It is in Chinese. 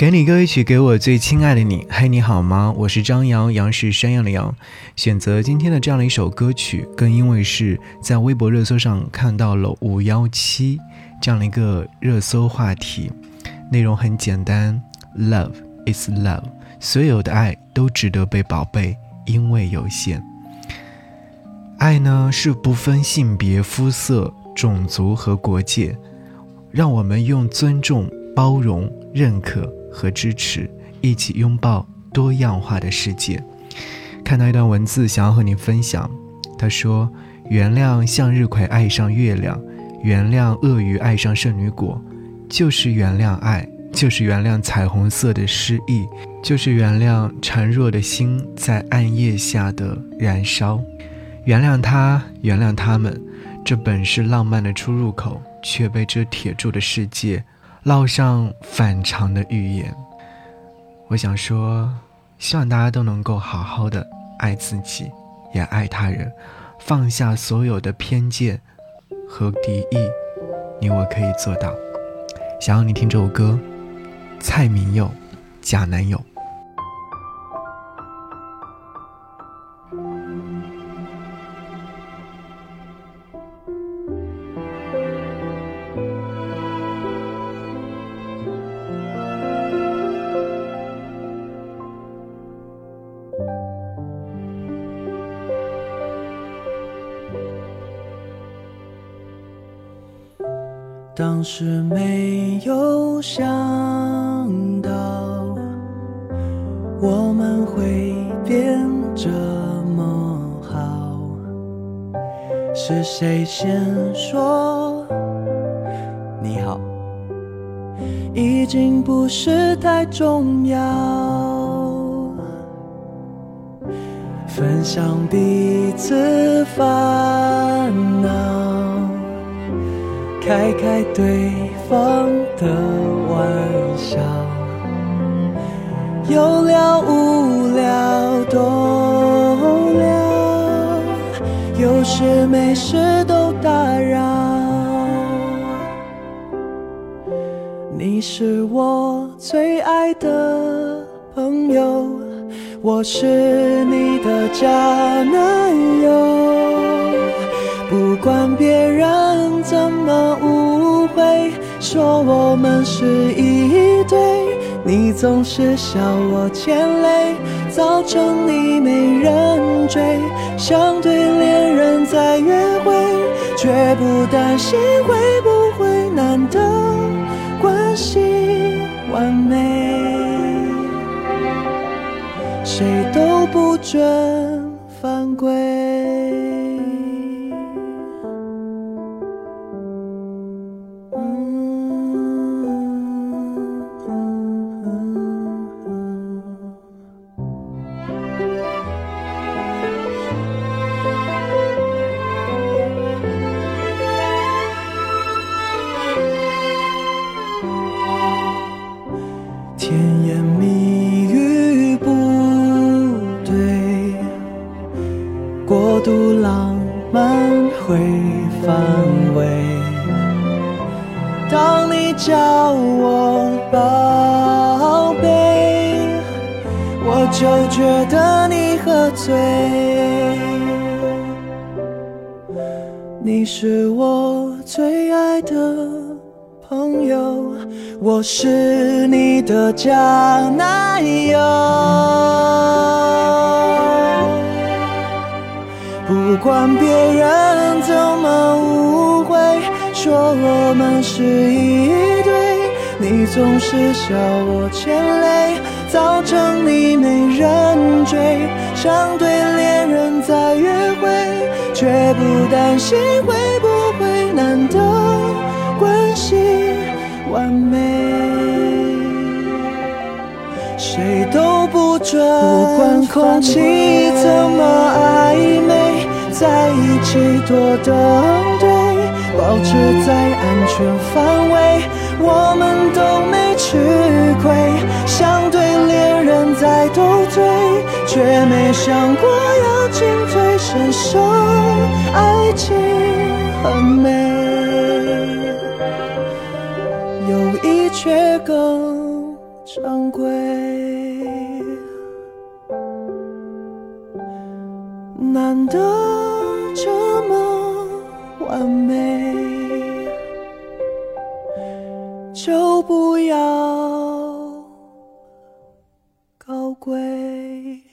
给你歌一曲，给我最亲爱的你。嘿，你好吗？我是张扬，杨是山羊的羊。选择今天的这样的一首歌曲，更因为是在微博热搜上看到了五幺七这样的一个热搜话题，内容很简单：Love is love，所有的爱都值得被宝贝，因为有限。爱呢是不分性别、肤色、种族和国界，让我们用尊重、包容、认可。和支持，一起拥抱多样化的世界。看到一段文字，想要和你分享。他说：“原谅向日葵爱上月亮，原谅鳄鱼爱上圣女果，就是原谅爱，就是原谅彩虹色的诗意，就是原谅孱弱的心在暗夜下的燃烧。原谅他，原谅他们，这本是浪漫的出入口，却被这铁铸的世界。”烙上反常的预言。我想说，希望大家都能够好好的爱自己，也爱他人，放下所有的偏见和敌意。你我可以做到。想要你听这首歌，蔡明佑，假男友。当时没有想到我们会变这么好，是谁先说？你好？已经不是太重要，分享彼此烦开开对方的玩笑，有聊无聊都聊，有事没事都打扰。你是我最爱的朋友，我是你的假男友。管别人怎么误会，说我们是一对，你总是笑我欠累，造成你没人追。像对恋人在约会，却不担心会不会难得关系完美，谁都不准犯规。当你叫我宝贝，我就觉得你喝醉。你是我最爱的朋友，我是你的假男友。说我们是一对，你总是笑我欠累，造成你没人追。像对恋人在约会，却不担心会不会难得关系完美，谁都不准。不管空气怎么暧昧。在一起多登对，保持在安全范围，我们都没吃亏。想对恋人在斗嘴，却没想过要进退身手。爱情很美，友谊却更珍贵，难得这么完美就不要高贵。